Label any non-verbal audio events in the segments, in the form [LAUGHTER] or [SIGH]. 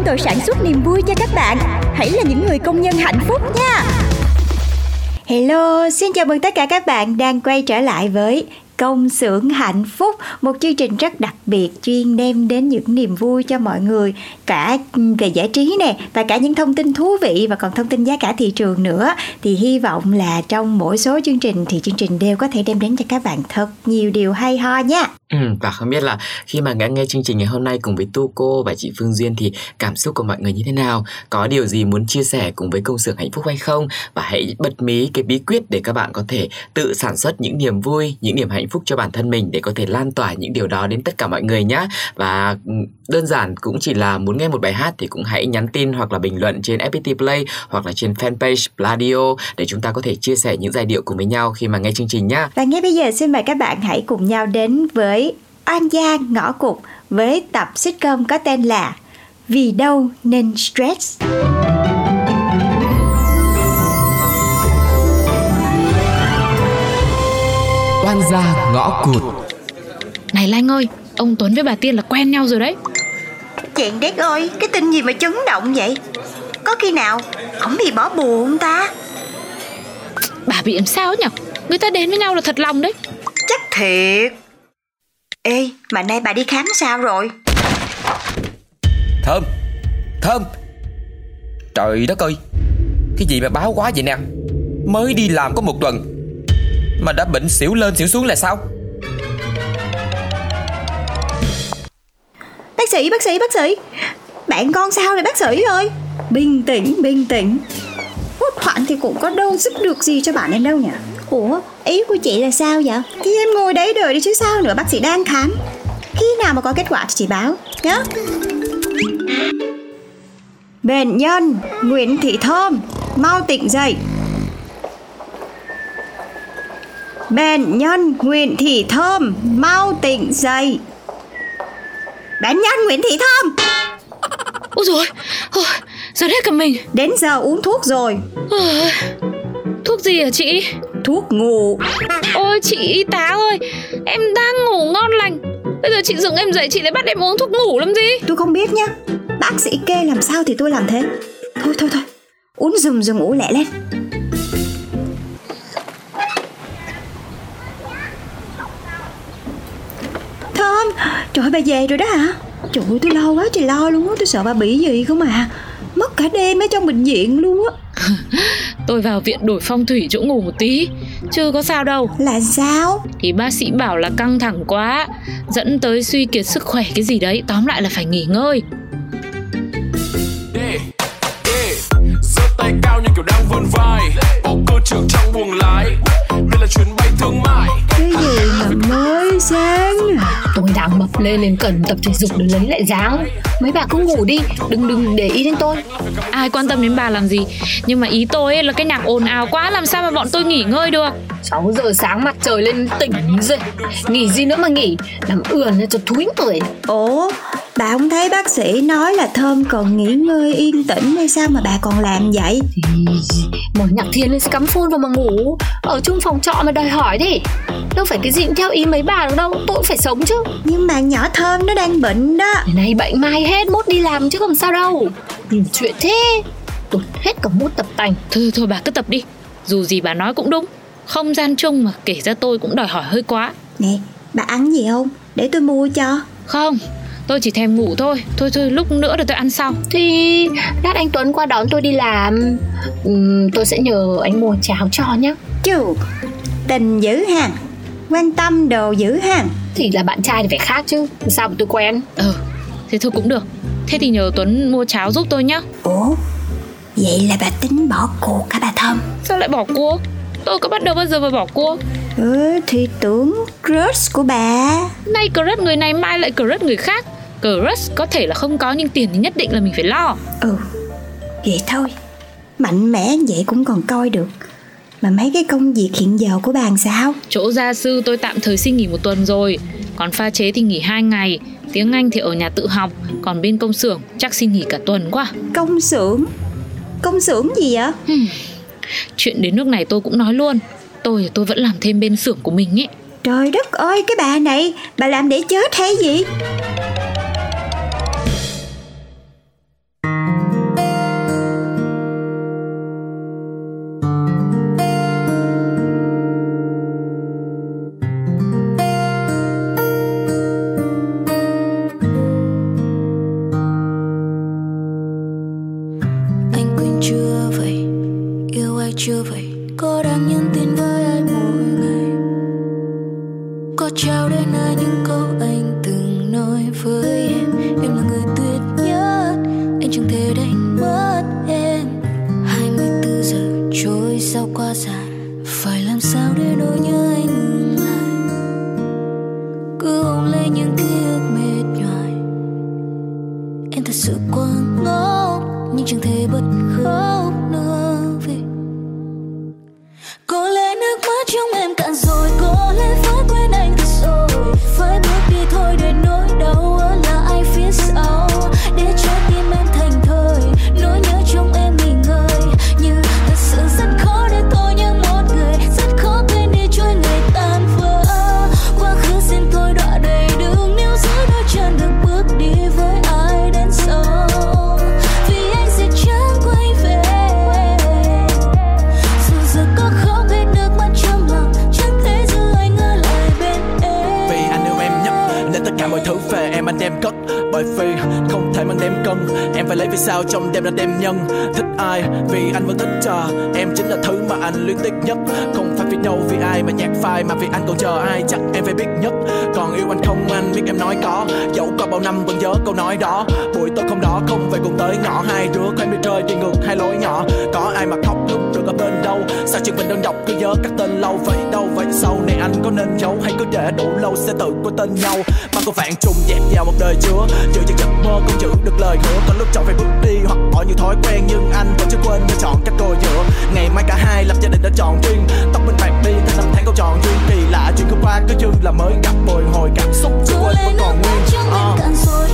Chúng tôi sản xuất niềm vui cho các bạn. Hãy là những người công nhân hạnh phúc nha. Hello, xin chào mừng tất cả các bạn đang quay trở lại với Công xưởng hạnh phúc, một chương trình rất đặc biệt chuyên đem đến những niềm vui cho mọi người, cả về giải trí nè và cả những thông tin thú vị và còn thông tin giá cả thị trường nữa. Thì hy vọng là trong mỗi số chương trình thì chương trình đều có thể đem đến cho các bạn thật nhiều điều hay ho nha. Ừ, và không biết là khi mà đã nghe chương trình ngày hôm nay cùng với Tu cô và chị Phương Duyên thì cảm xúc của mọi người như thế nào? Có điều gì muốn chia sẻ cùng với công xưởng hạnh phúc hay không? Và hãy bật mí cái bí quyết để các bạn có thể tự sản xuất những niềm vui, những niềm hạnh phúc cho bản thân mình để có thể lan tỏa những điều đó đến tất cả mọi người nhé. Và ừ, đơn giản cũng chỉ là muốn nghe một bài hát thì cũng hãy nhắn tin hoặc là bình luận trên FPT Play hoặc là trên fanpage Pladio để chúng ta có thể chia sẻ những giai điệu cùng với nhau khi mà nghe chương trình nhé. Và ngay bây giờ xin mời các bạn hãy cùng nhau đến với An Giang Ngõ Cục với tập sitcom có tên là Vì đâu nên stress. oan gia ngõ cụt Này Lanh ơi, ông Tuấn với bà Tiên là quen nhau rồi đấy Chuyện đét ơi, cái tin gì mà chấn động vậy? Có khi nào ổng bị bỏ bùa không ta? Bà bị làm sao nhỉ? Người ta đến với nhau là thật lòng đấy Chắc thiệt. Ê, mà nay bà đi khám sao rồi? thơm thơm trời đất ơi cái gì mà báo quá vậy nè mới đi làm có một tuần mà đã bệnh xỉu lên xỉu xuống là sao Bác sĩ, bác sĩ, bác sĩ. Bạn con sao rồi bác sĩ ơi? Bình tĩnh, bình tĩnh. Hốt hoảng thì cũng có đâu giúp được gì cho bạn em đâu nhỉ? Ủa, ý của chị là sao vậy? Thì em ngồi đấy đợi đi chứ sao nữa Bác sĩ đang khám. Khi nào mà có kết quả thì chị báo nhé Bệnh nhân Nguyễn Thị Thơm Mau tỉnh dậy. Bệnh nhân Nguyễn Thị Thơm Mau tỉnh dậy Bệnh nhân Nguyễn Thị Thơm. Ôi rồi, ôi, giờ hết cả mình. Đến giờ uống thuốc rồi. Ôi, Thuốc gì hả chị? Thuốc ngủ. Ôi chị y tá ơi Em đang ngủ ngon lành. Bây giờ chị dựng em dậy chị lại bắt em uống thuốc ngủ làm gì? Tôi không biết nhá. Bác sĩ kê làm sao thì tôi làm thế. Thôi thôi thôi. Uống dùm rồi ngủ lẹ lên Trời ơi, bà về rồi đó hả? Trời ơi tôi lo quá trời lo luôn á Tôi sợ bà bị gì không à Mất cả đêm ở trong bệnh viện luôn á. [LAUGHS] Tôi vào viện đổi phong thủy chỗ ngủ một tí Chứ có sao đâu. Là sao? Thì bác sĩ bảo là căng thẳng quá Dẫn tới suy kiệt sức khỏe cái gì đấy Tóm lại là phải nghỉ ngơi. Yeah, yeah. giơ tay cao như kiểu đang vươn vai Bộ cơ trưởng trong buồng lái. Đây là chuyến bay thương mại. Cái gì mà mới sáng Tôi đang mập lên nên cần tập thể dục để lấy lại dáng. Mấy bà cứ ngủ đi, đừng đừng để ý đến tôi. Ai quan tâm đến bà làm gì? Nhưng mà ý tôi ấy là cái nhạc ồn ào quá Làm sao mà bọn tôi nghỉ ngơi được? 6 giờ sáng mặt trời lên tỉnh rồi Nghỉ gì nữa mà nghỉ? Làm ườn lên cho thúi người. Ủa Bà không thấy bác sĩ nói là Thơm còn nghỉ ngơi yên tĩnh hay sao mà bà còn làm vậy? Thì mở nhạc thiên lên cắm phone vào mà ngủ. Ở chung phòng trọ mà đòi hỏi đi. Đâu phải cái gì cũng theo ý mấy bà được đâu Tôi cũng phải sống chứ Nhưng mà nhỏ Thơm nó đang bệnh đó. Nay bệnh mai hết mốt đi làm chứ không sao đâu. Nhiều chuyện thế Tụt hết cả mút tập tành. Thôi thôi, thôi bà cứ tập đi. Dù gì bà nói cũng đúng. Không gian chung mà kể ra tôi cũng đòi hỏi hơi quá. Nè bà ăn gì không? Để tôi mua cho. Không Tôi chỉ thèm ngủ thôi. Thôi thôi lúc nữa rồi tôi ăn sau. Thì lát anh Tuấn qua đón tôi đi làm. Ừm, Tôi sẽ nhờ anh mua cháo cho nhé Chù, tình dữ hàng, quan tâm đồ dữ hàng. Thì là bạn trai thì phải khác chứ Sao mà tôi quen Ừ Thế thôi cũng được Thế thì nhờ Tuấn mua cháo giúp tôi nhá Ủa, vậy là bà tính bỏ cuộc hả bà Thơm? Sao lại bỏ cua Tôi có bắt đầu bao giờ mà bỏ cua Ừ, thì tưởng crush của bà. Nay crush người này mai lại crush người khác Crush có thể là không có nhưng tiền thì nhất định là mình phải lo Ừ, vậy thôi. Mạnh mẽ vậy cũng còn coi được. Mà mấy cái công việc hiện giờ của bà làm sao? Chỗ gia sư tôi tạm thời xin nghỉ một tuần rồi Còn pha chế thì nghỉ hai ngày Tiếng Anh thì ở nhà tự học Còn bên công xưởng chắc xin nghỉ cả tuần quá Công xưởng? Công xưởng gì vậy? Chuyện đến nước này tôi cũng nói luôn Tôi tôi vẫn làm thêm bên xưởng của mình ấy Trời đất ơi, cái bà này, bà làm để chết hay gì? Cất. Bởi vì không thể mang đem cân, Em phải lấy vì sao trong đêm là đêm nhân. Thích ai vì anh vẫn thích chờ, Em chính là thứ mà anh luyến tiếc nhất. Không phải vì đâu vì ai mà nhạc phai, Mà vì anh còn chờ ai chắc em phải biết nhất. Còn yêu anh không, anh biết em nói có. Dẫu có bao năm vẫn nhớ câu nói đó. Buổi tối không đó, không về cùng tới ngõ Hai đứa quen bị rơi đi ngược hai lối nhỏ. Có ai mà khóc lúc được ở bên đâu? Sao chuyện mình đơn độc cứ nhớ các tên lâu Vậy? Đâu vậy? Sau này anh có nên giấu Hay cứ để đủ lâu sẽ tự có tên nhau? Mà có vạn trùng dẹp vào một đời chứa Giữ cho giấc mơ không giữ được lời hứa. Có lúc chọn phải bước đi hoặc bỏ nhiều thói quen Nhưng anh vẫn chưa quên nên chọn cách đôi giữa Ngày mai cả hai lập gia đình đã chọn riêng Tóc mình bạc đi thêm năm tháng câu chọn duyên. Kỳ lạ chuyện hôm qua cứ như là mới gặp bồi hồi cảm xúc. Chưa quên vẫn còn nguyên. rồi anh rồi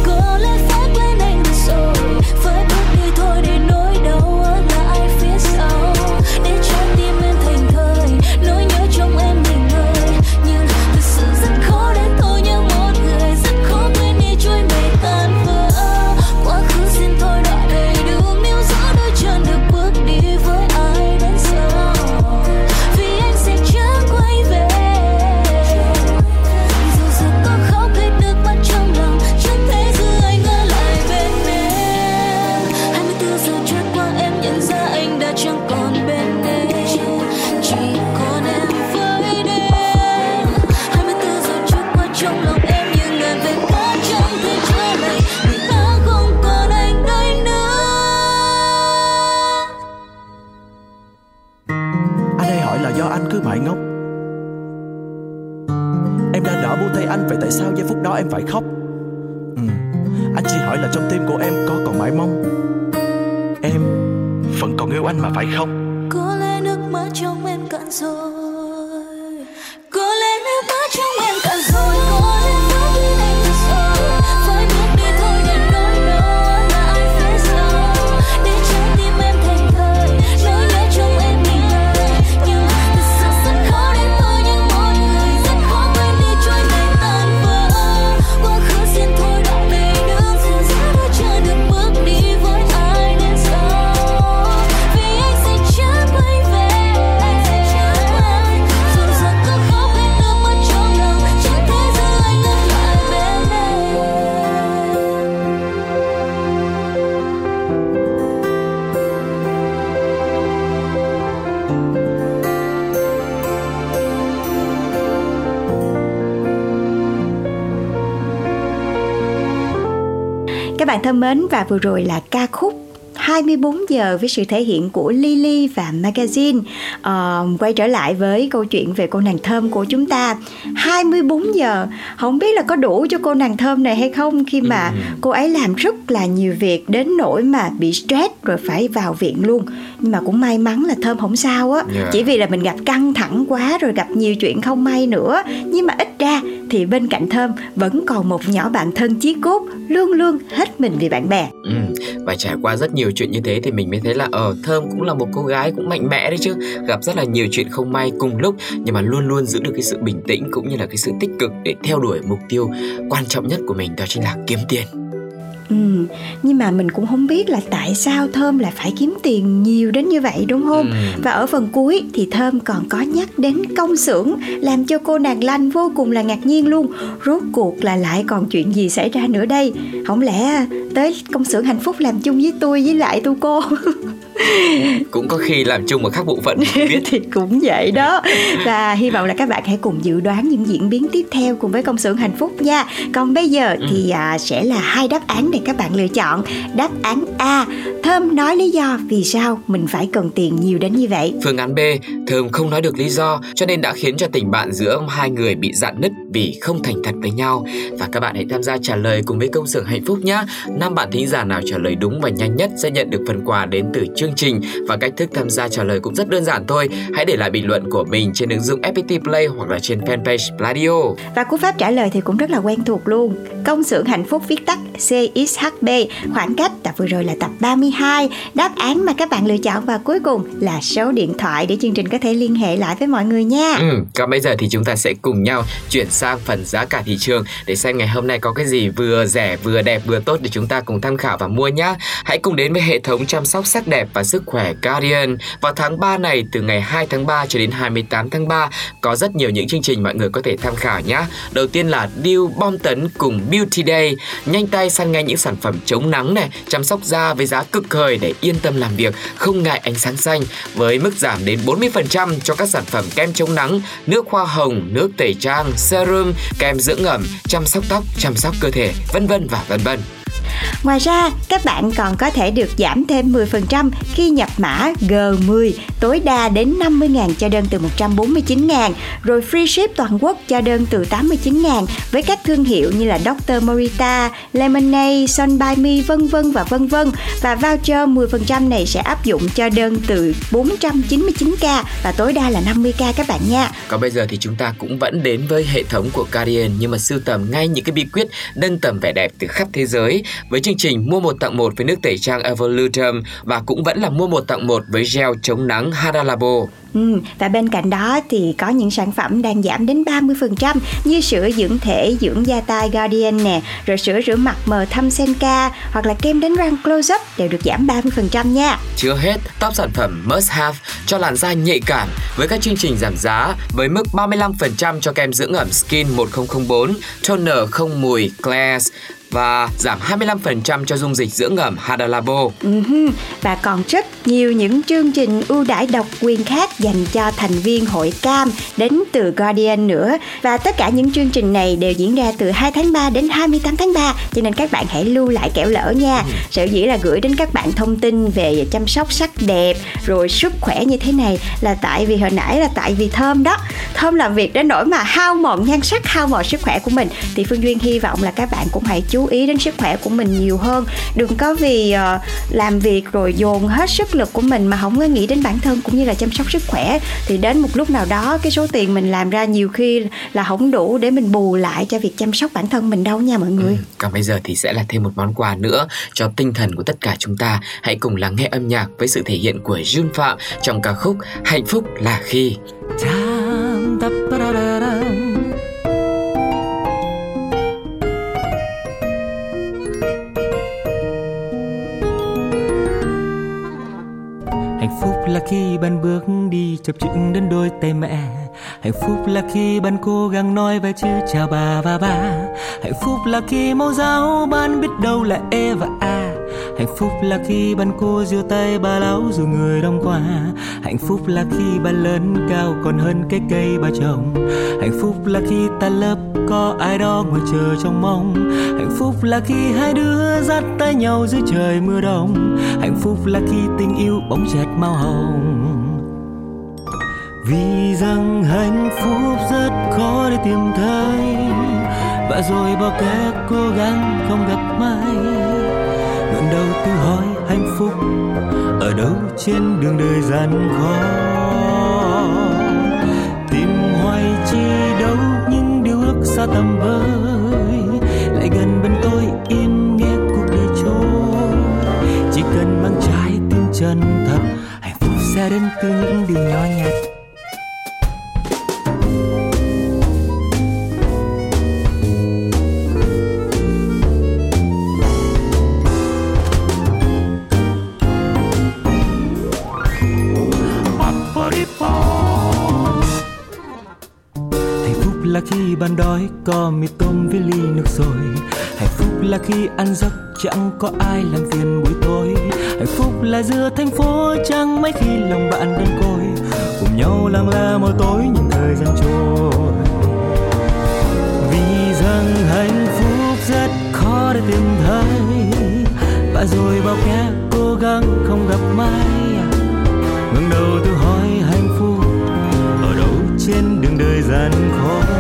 Các bạn thân mến và vừa rồi là ca khúc 24 giờ với sự thể hiện của Lily và Magazine. Uh, quay trở lại với câu chuyện về cô nàng thơm của chúng ta. 24 giờ không biết là có đủ cho cô nàng thơm này hay không khi mà ừ. cô ấy làm rất là nhiều việc đến nỗi mà bị stress rồi phải vào viện luôn nhưng mà cũng may mắn là thơm không sao á yeah. chỉ vì là mình gặp căng thẳng quá rồi gặp nhiều chuyện không may nữa nhưng mà ít ra thì bên cạnh thơm vẫn còn một nhỏ bạn thân chí cốt luôn luôn hết mình vì bạn bè ừ. và trải qua rất nhiều chuyện như thế thì mình mới thấy là ờ, thơm cũng là một cô gái cũng mạnh mẽ đấy chứ gặp rất là nhiều chuyện không may cùng lúc nhưng mà luôn luôn giữ được cái sự bình tĩnh cũng như là cái sự tích cực để theo đuổi mục tiêu quan trọng nhất của mình đó chính là kiếm tiền Ừ, nhưng mà mình cũng không biết là tại sao Thơm lại phải kiếm tiền nhiều đến như vậy đúng không? Ừ. Và ở phần cuối thì Thơm còn có nhắc đến công xưởng làm cho cô nàng Lanh vô cùng là ngạc nhiên luôn. Rốt cuộc là lại còn chuyện gì xảy ra nữa đây? Không lẽ tới công xưởng hạnh phúc làm chung với tôi với lại tu cô? [LAUGHS] cũng có khi làm chung một khác bộ phận biết. [LAUGHS] Thì cũng vậy đó. Và hy vọng là các bạn hãy cùng dự đoán những diễn biến tiếp theo cùng với công xưởng hạnh phúc nha. Còn bây giờ ừ. thì à, sẽ là hai đáp án để các bạn lựa chọn. Đáp án A thơm nói lý do vì sao mình phải cần tiền nhiều đến như vậy? Phương án B thơm không nói được lý do cho nên đã khiến cho tình bạn giữa hai người bị dạn nứt vì không thành thật với nhau. Và các bạn hãy tham gia trả lời cùng với công xưởng hạnh phúc nhé năm bạn thính giả nào trả lời đúng và nhanh nhất sẽ nhận được phần quà đến từ chương trình và cách thức tham gia trả lời cũng rất đơn giản thôi. Hãy để lại bình luận của mình trên ứng dụng FPT Play hoặc là trên fanpage Pladio. Và cú pháp trả lời thì cũng rất là quen thuộc luôn. Công xưởng hạnh phúc viết tắt CXHB. Khoảng cách tập vừa rồi là tập 32. Đáp án mà các bạn lựa chọn và cuối cùng là số điện thoại để chương trình có thể liên hệ lại với mọi người nha. Ừ, còn bây giờ thì chúng ta sẽ cùng nhau chuyển sang phần giá cả thị trường để xem ngày hôm nay có cái gì vừa rẻ vừa đẹp vừa tốt để chúng ta cùng tham khảo và mua nhá. Hãy cùng đến với hệ thống chăm sóc sắc đẹp và sức khỏe Guardian. Vào tháng 3 này, từ ngày 2 tháng 3 cho đến 28 tháng 3, có rất nhiều những chương trình mọi người có thể tham khảo nhé. Đầu tiên là Deal bom tấn cùng Beauty Day. Nhanh tay săn ngay những sản phẩm chống nắng này, chăm sóc da với giá cực hời để yên tâm làm việc, không ngại ánh sáng xanh. Với mức giảm đến 40% cho các sản phẩm kem chống nắng, nước hoa hồng, nước tẩy trang, serum, kem dưỡng ẩm, chăm sóc tóc, chăm sóc cơ thể, vân vân và vân vân. Ngoài ra, các bạn còn có thể được giảm thêm 10% khi nhập mã G10 tối đa đến 50.000 cho đơn từ 149.000, rồi free ship toàn quốc cho đơn từ 89.000 với các thương hiệu như là Dr. Morita, Lemonade, Sun by Me vân vân và vân vân. Và voucher 10% này sẽ áp dụng cho đơn từ 499k và tối đa là 50k các bạn nha. Còn bây giờ thì chúng ta cũng vẫn đến với hệ thống của Carrier nhưng mà sưu tầm ngay những cái bí quyết nâng tầm vẻ đẹp từ khắp thế giới với chương trình mua một tặng một với nước tẩy trang Evolutum và cũng vẫn là mua một tặng một với gel chống nắng Hada Labo. Ừ, và bên cạnh đó thì có những sản phẩm đang giảm đến 30% như sữa dưỡng thể, dưỡng da tai Guardian nè, rồi sữa rửa mặt mờ thâm Senka hoặc là kem đánh răng Close Up đều được giảm 30% nha. Chưa hết, top sản phẩm Must Have cho làn da nhạy cảm với các chương trình giảm giá với mức 35% cho kem dưỡng ẩm Skin 1004, toner không mùi Class và giảm 25% cho dung dịch dưỡng ẩm Hada Labo. Uh-huh. Và còn rất nhiều những chương trình ưu đãi độc quyền khác dành cho thành viên hội cam đến từ Guardian nữa. Và tất cả những chương trình này đều diễn ra từ 2 tháng 3 đến 28 tháng 3 cho nên các bạn hãy lưu lại kẻo lỡ nha. Ừ. Sở dĩ là gửi đến các bạn thông tin về chăm sóc sắc đẹp rồi sức khỏe như thế này là tại vì hồi nãy là tại vì Thơm đó. Thơm làm việc đến nỗi mà hao mòn nhan sắc, hao mòn sức khỏe của mình thì Phương Duyên hy vọng là các bạn cũng hãy chú ý đến sức khỏe của mình nhiều hơn. Đừng có vì uh, làm việc rồi dồn hết sức lực của mình mà không có nghĩ đến bản thân cũng như là chăm sóc sức khỏe thì đến một lúc nào đó cái số tiền mình làm ra nhiều khi là không đủ để mình bù lại cho việc chăm sóc bản thân mình đâu nha mọi người. Ừ, còn bây giờ thì sẽ là thêm một món quà nữa cho tinh thần của tất cả chúng ta. Hãy cùng lắng nghe âm nhạc với sự thể hiện của Jun Phạm trong ca khúc Hạnh phúc là khi. Là khi bạn bước đi, chập chững đến đôi tay mẹ. Hạnh phúc là khi bạn cố gắng nói vài chữ chào bà và ba. Hạnh phúc là khi mẫu giáo bạn biết đâu là e và a hạnh phúc là khi bạn cô giơ tay bà lão rồi người đông qua. Hạnh phúc là khi bạn lớn cao còn hơn cái cây bà trồng. Hạnh phúc là khi ta lớp có ai đó ngồi chờ trong mong. Hạnh phúc là khi hai đứa dắt tay nhau dưới trời mưa đông. Hạnh phúc là khi tình yêu bóng chẹt màu hồng. Vì rằng hạnh phúc rất khó để tìm thấy. Và rồi bao kẻ cố gắng không gặp may. Đâu trên đường đời gian khó. Tìm hoài chi đâu những điều ước xa tầm với lại gần bên tôi im nghe cuộc đời trôi. Chỉ cần mang trái tim chân thật, hạnh phúc sẽ đến từ những điều nhỏ nhặt. Khi bạn đói có mì tôm với ly nước rồi hạnh phúc là khi ăn giấc, chẳng có ai làm phiền buổi tối. Hạnh phúc là giữa thành phố, chẳng mấy khi lòng bạn đơn côi. Cùng nhau lặng lẽ mỗi tối những thời gian trôi. Vì rằng hạnh phúc rất khó để tìm thấy. Và rồi bao kẻ cố gắng không gặp may. Ngẩng đầu tự hỏi hạnh phúc ở đâu trên đường đời gian khó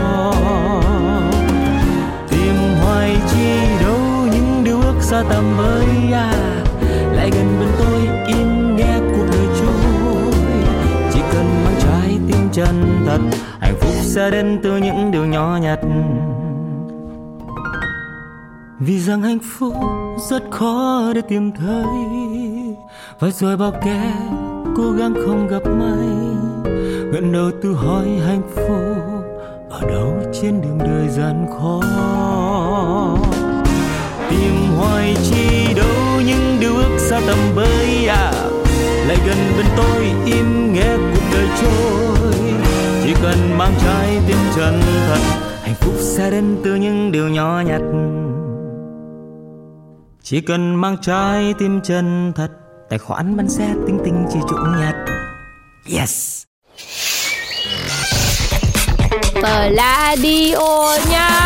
xa tầm với à lại gần bên tôi, im nghe cuộc đời trôi. Chỉ cần mang trái tim chân thật, hạnh phúc sẽ đến từ những điều nhỏ nhặt. Vì rằng hạnh phúc rất khó để tìm thấy. Và rồi bao kẻ cố gắng không gặp may. Nguyện đầu tự hỏi hạnh phúc ở đâu trên đường đời gian khó tìm hoài chi đâu những điều ước xa tầm bơi à. Lại gần bên tôi im nghe cuộc đời trôi. Chỉ cần mang trái tim chân thật, hạnh phúc sẽ đến từ những điều nhỏ nhặt. Chỉ cần mang trái tim chân thật, tài khoản bánh xe tinh tinh chỉ chủ nhật. Yes! Radio nha.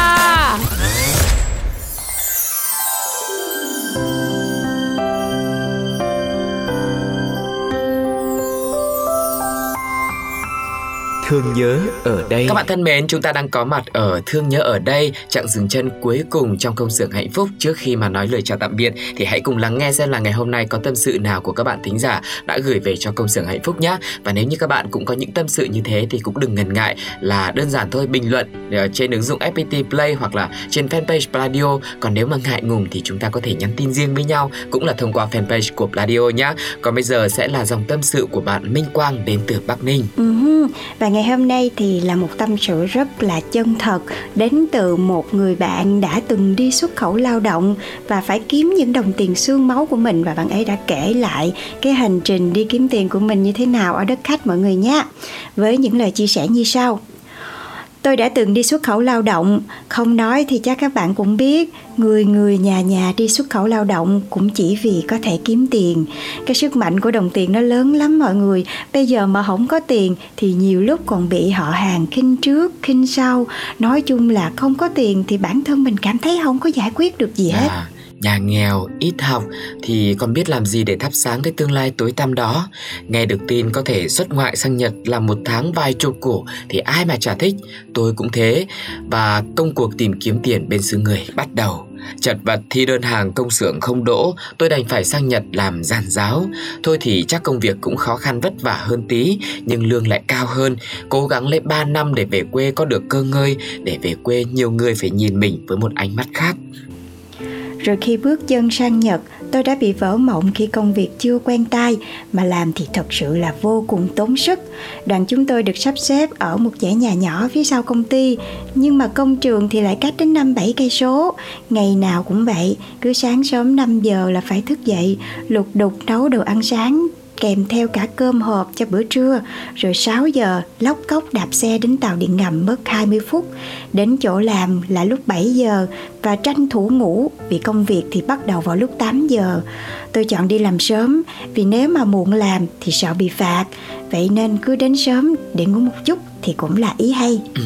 Thương nhớ ở đây. Các bạn thân mến, chúng ta đang có mặt ở Thương nhớ ở đây, chặng dừng chân cuối cùng trong công xưởng hạnh phúc. Trước khi mà nói lời chào tạm biệt thì hãy cùng lắng nghe xem là ngày hôm nay có tâm sự nào của các bạn thính giả đã gửi về cho công xưởng hạnh phúc nhé. Và nếu như các bạn cũng có những tâm sự như thế thì cũng đừng ngần ngại là đơn giản thôi bình luận ờ, trên ứng dụng FPT Play hoặc là trên fanpage Pladio. Còn nếu mà ngại ngùng thì chúng ta có thể nhắn tin riêng với nhau cũng là thông qua fanpage của Pladio nhé. Còn bây giờ sẽ là dòng tâm sự của bạn Minh Quang đến từ Bắc Ninh. Uh-huh. Và ngày ngày hôm nay thì là một tâm sự rất là chân thật đến từ một người bạn đã từng đi xuất khẩu lao động và phải kiếm những đồng tiền xương máu của mình và bạn ấy đã kể lại cái hành trình đi kiếm tiền của mình như thế nào ở đất khách, mọi người nhé. Với những lời chia sẻ như sau. Tôi đã từng đi xuất khẩu lao động, không nói thì chắc các bạn cũng biết, người người nhà nhà đi xuất khẩu lao động cũng chỉ vì có thể kiếm tiền. Cái sức mạnh của đồng tiền nó lớn lắm mọi người, bây giờ mà không có tiền thì nhiều lúc còn bị họ hàng khinh trước, khinh sau. Nói chung là không có tiền thì bản thân mình cảm thấy không có giải quyết được gì hết. Yeah nhà nghèo, ít học thì còn biết làm gì để thắp sáng cái tương lai tối tăm đó. Nghe được tin có thể xuất ngoại sang Nhật làm một tháng vài chục củ thì ai mà chả thích, tôi cũng thế. Và công cuộc tìm kiếm tiền bên xứ người bắt đầu. Chật vật thi đơn hàng công xưởng không đỗ, tôi đành phải sang Nhật làm giàn giáo. Thôi thì chắc công việc cũng khó khăn vất vả hơn tí, nhưng lương lại cao hơn. Cố gắng lấy 3 năm để về quê có được cơ ngơi, để về quê nhiều người phải nhìn mình với một ánh mắt khác. Rồi khi bước chân sang Nhật, tôi đã bị vỡ mộng khi công việc chưa quen tay mà làm thì thật sự là vô cùng tốn sức. Đoàn chúng tôi được sắp xếp ở một dãy nhà nhỏ phía sau công ty, nhưng mà công trường thì lại cách đến 5 7 cây số. Ngày nào cũng vậy, cứ sáng sớm 5 giờ là phải thức dậy, lục đục nấu đồ ăn sáng kèm theo cả cơm hộp cho bữa trưa. Rồi 6 giờ lóc cốc đạp xe đến tàu điện ngầm mất 20 phút. Đến chỗ làm là lúc 7 giờ và tranh thủ ngủ, vì công việc thì bắt đầu vào lúc 8 giờ. Tôi chọn đi làm sớm, vì nếu mà muộn làm thì sợ bị phạt. Vậy nên cứ đến sớm để ngủ một chút thì cũng là ý hay. Ừ.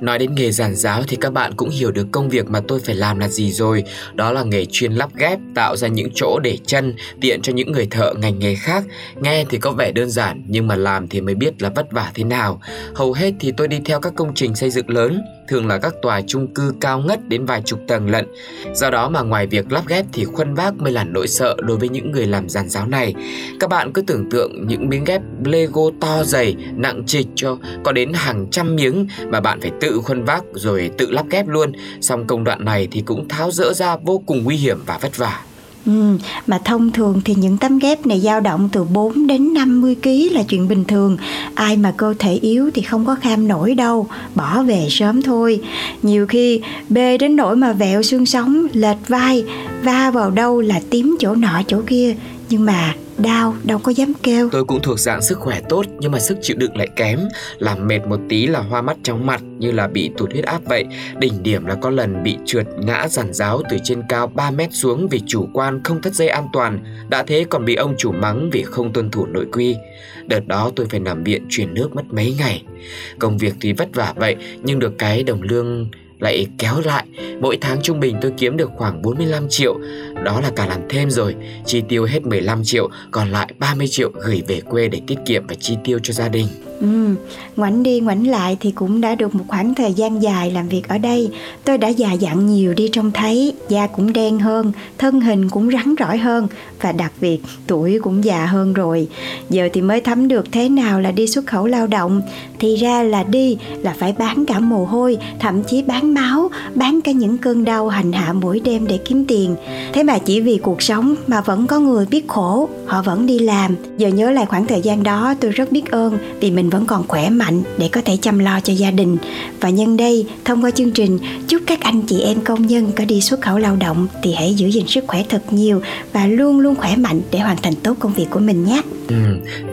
Nói đến nghề giảng giáo thì các bạn cũng hiểu được công việc mà tôi phải làm là gì rồi. Đó là nghề chuyên lắp ghép, tạo ra những chỗ để chân, tiện cho những người thợ ngành nghề khác. Nghe thì có vẻ đơn giản nhưng mà làm thì mới biết là vất vả thế nào. Hầu hết thì tôi đi theo các công trình xây dựng lớn, thường là các tòa chung cư cao ngất đến vài chục tầng lận. Do đó mà ngoài việc lắp ghép thì khuân vác mới là nỗi sợ đối với những người làm giàn giáo này. Các bạn cứ tưởng tượng những miếng ghép Lego to dày, nặng trịch cho có đến hàng trăm miếng mà bạn phải tự khuân vác rồi tự lắp ghép luôn. Xong công đoạn này thì cũng tháo rỡ ra vô cùng nguy hiểm và vất vả. Ừ, mà thông thường thì những tấm ghép này dao động từ 4 đến 50 kg là chuyện bình thường. Ai mà cơ thể yếu thì không có kham nổi đâu, bỏ về sớm thôi. Nhiều khi bê đến nỗi mà vẹo xương sống, lệch vai, va vào đâu là tím chỗ nọ chỗ kia. Nhưng mà đau, đâu có dám kêu. Tôi cũng thuộc dạng sức khỏe tốt, nhưng mà sức chịu đựng lại kém. Làm mệt một tí là hoa mắt chóng mặt, như là bị tụt huyết áp vậy. Đỉnh điểm là có lần bị trượt ngã giàn giáo từ trên cao 3 mét xuống vì chủ quan, không thắt dây an toàn. Đã thế còn bị ông chủ mắng vì không tuân thủ nội quy. Đợt đó tôi phải nằm viện truyền nước mất mấy ngày. Công việc thì vất vả vậy, nhưng được cái đồng lương lại kéo lại. Mỗi tháng trung bình tôi kiếm được khoảng 45 triệu. Đó là cả làm thêm rồi. Chi tiêu hết 15 triệu, Còn lại 30 triệu gửi về quê để tiết kiệm và chi tiêu cho gia đình. Ừ, ngoảnh đi ngoảnh lại thì cũng đã được một khoảng thời gian dài làm việc ở đây. Tôi đã già dặn nhiều đi trông thấy, da cũng đen hơn, thân hình cũng rắn rỏi hơn và đặc biệt tuổi cũng già hơn rồi. Giờ thì mới thấm được thế nào là đi xuất khẩu lao động. Thì ra là đi là phải bán cả mồ hôi, thậm chí bán máu, bán cả những cơn đau hành hạ mỗi đêm để kiếm tiền. Thế mà chỉ vì cuộc sống mà vẫn có người biết khổ, họ vẫn đi làm. Giờ nhớ lại khoảng thời gian đó tôi rất biết ơn vì mình vẫn còn khỏe mạnh để có thể chăm lo cho gia đình. Và nhân đây, thông qua chương trình, chúc các anh chị em công nhân có đi xuất khẩu lao động thì hãy giữ gìn sức khỏe thật nhiều và luôn luôn khỏe mạnh để hoàn thành tốt công việc của mình nhé. Ừ,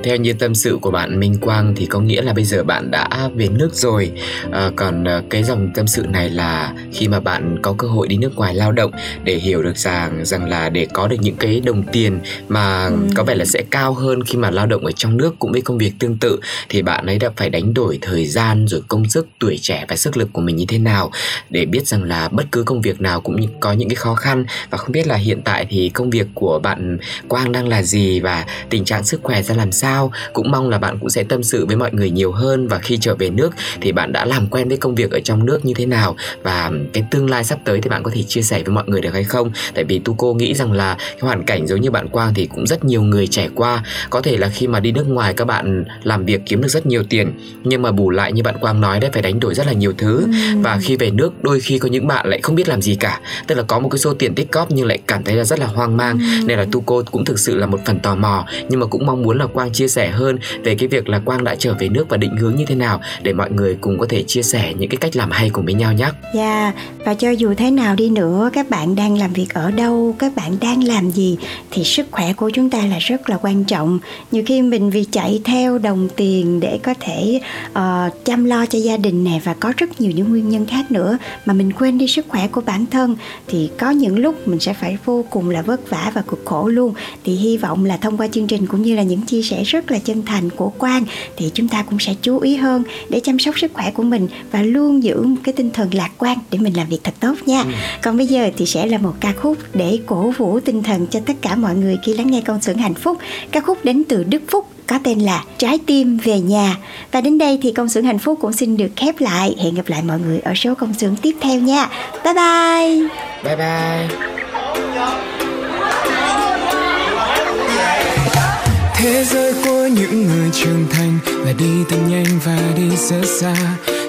theo như tâm sự của bạn Minh Quang thì có nghĩa là bây giờ bạn đã về nước rồi. À, còn à, cái dòng tâm sự này là khi mà bạn có cơ hội đi nước ngoài lao động để hiểu được rằng rằng là để có được những cái đồng tiền mà ừ. có vẻ là sẽ cao hơn khi mà lao động ở trong nước cũng với công việc tương tự thì bạn ấy đã phải đánh đổi thời gian rồi công sức, tuổi trẻ và sức lực của mình như thế nào để biết rằng là bất cứ công việc nào cũng có những cái khó khăn. Và không biết là hiện tại thì công việc của bạn Quang đang là gì và tình trạng sức khỏe ra làm sao. Cũng mong là bạn cũng sẽ tâm sự với mọi người nhiều hơn và khi trở về nước thì bạn đã làm quen với công việc ở trong nước như thế nào. Và cái tương lai sắp tới thì bạn có thể chia sẻ với mọi người được hay không? Tại vì tu cô nghĩ rằng là cái hoàn cảnh giống như bạn Quang thì cũng rất nhiều người trải qua. Có thể là khi mà đi nước ngoài các bạn làm việc kiếm được rất nhiều tiền nhưng mà bù lại như bạn Quang nói đấy phải đánh đổi rất là nhiều thứ ừ. và khi về nước đôi khi có những bạn lại không biết làm gì cả tức là có một cái số tiền tích cóp nhưng lại cảm thấy là rất là hoang mang ừ. nên là tu cô cũng thực sự là một phần tò mò nhưng mà cũng mong muốn là Quang chia sẻ hơn về cái việc là Quang đã trở về nước và định hướng như thế nào để mọi người cùng có thể chia sẻ những cái cách làm hay cùng với nhau nhé. Dạ yeah. và cho dù thế nào đi nữa các bạn đang làm việc ở đâu, các bạn đang làm gì thì sức khỏe của chúng ta là rất là quan trọng. Nhiều khi mình vì chạy theo đồng tiền để có thể uh, chăm lo cho gia đình này và có rất nhiều những nguyên nhân khác nữa mà mình quên đi sức khỏe của bản thân thì có những lúc mình sẽ phải vô cùng là vất vả và cực khổ luôn thì hy vọng là thông qua chương trình cũng như là những chia sẻ rất là chân thành của Quang thì chúng ta cũng sẽ chú ý hơn để chăm sóc sức khỏe của mình và luôn giữ một cái tinh thần lạc quan để mình làm việc thật tốt nha. Ừ. Còn bây giờ thì sẽ là một ca khúc để cổ vũ tinh thần cho tất cả mọi người khi lắng nghe công xưởng hạnh phúc. Ca khúc đến từ Đức Phúc có tên là Trái tim về nhà. Và đến đây thì công xưởng hạnh phúc cũng xin được khép lại. Hẹn gặp lại mọi người ở số công xưởng tiếp theo nha. Bye bye. Bye bye. Thế giới của những người trưởng thành là đi thật nhanh và đi rất xa.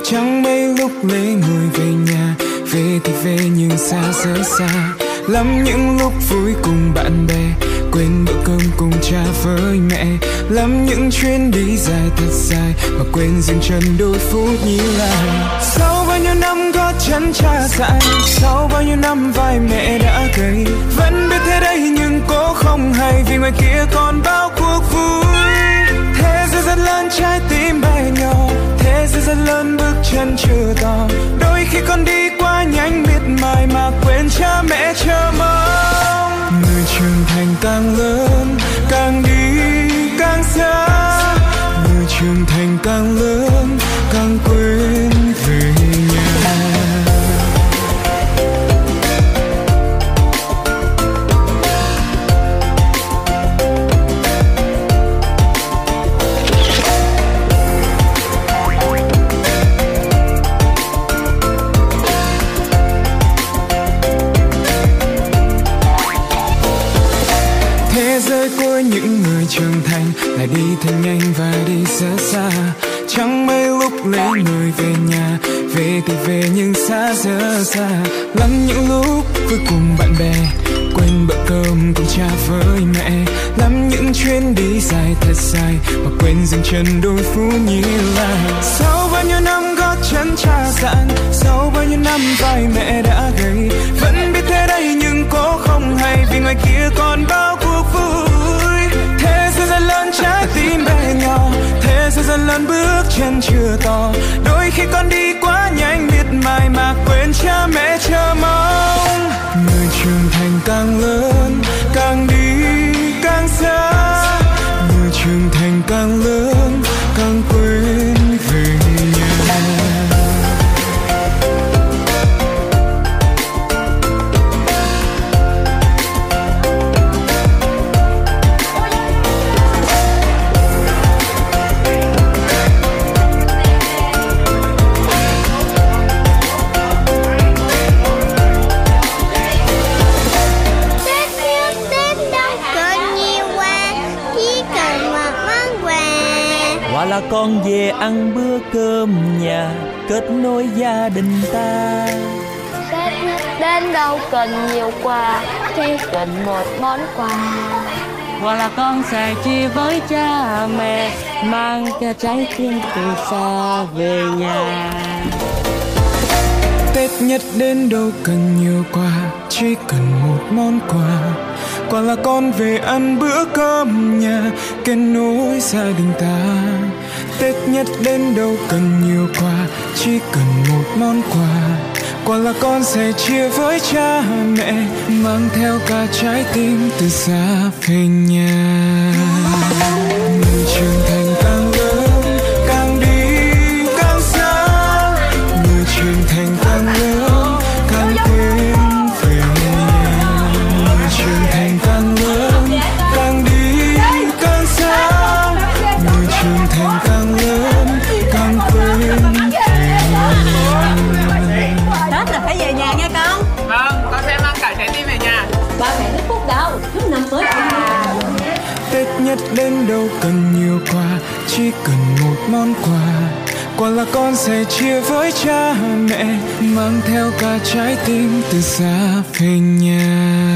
Chẳng mấy lúc lấy người về nhà, về thì về nhưng xa rất xa. Lắm những lúc vui cùng bạn bè quên bữa cơm cùng cha với mẹ. Lắm những chuyến đi dài thật dài mà quên dừng chân đôi phút như lại sau bao nhiêu năm gót chân cha dại, sau bao nhiêu năm vai mẹ đã gầy. Vẫn biết thế đây nhưng cô không hay vì ngoài kia còn bao cuộc vui. Thế giới rất lớn, trái tim bé nhỏ. Thế giới rất lớn, bước chân chưa to. Đôi khi con đi quá nhanh biết mai mà quên cha mẹ chờ mong thành càng lớn càng đi càng xa. Bước chân đến đâu cần nhiều quà Chỉ cần một món quà. Hoặc là con sẽ chia với cha mẹ Mang cho trái tim từ xa về nhà. Tết nhất đến đâu cần nhiều quà Chỉ cần một món quà. Quà là con về ăn bữa cơm nhà Kết nối gia đình ta. Tết nhất đến đâu cần nhiều quà Chỉ cần một món quà Quả là con sẽ chia với cha mẹ, Mang theo cả trái tim từ xa về nhà. Đến đâu cần nhiều quà Chỉ cần một món quà. Quà là con sẽ chia với cha mẹ, Mang theo cả trái tim từ xa về nhà.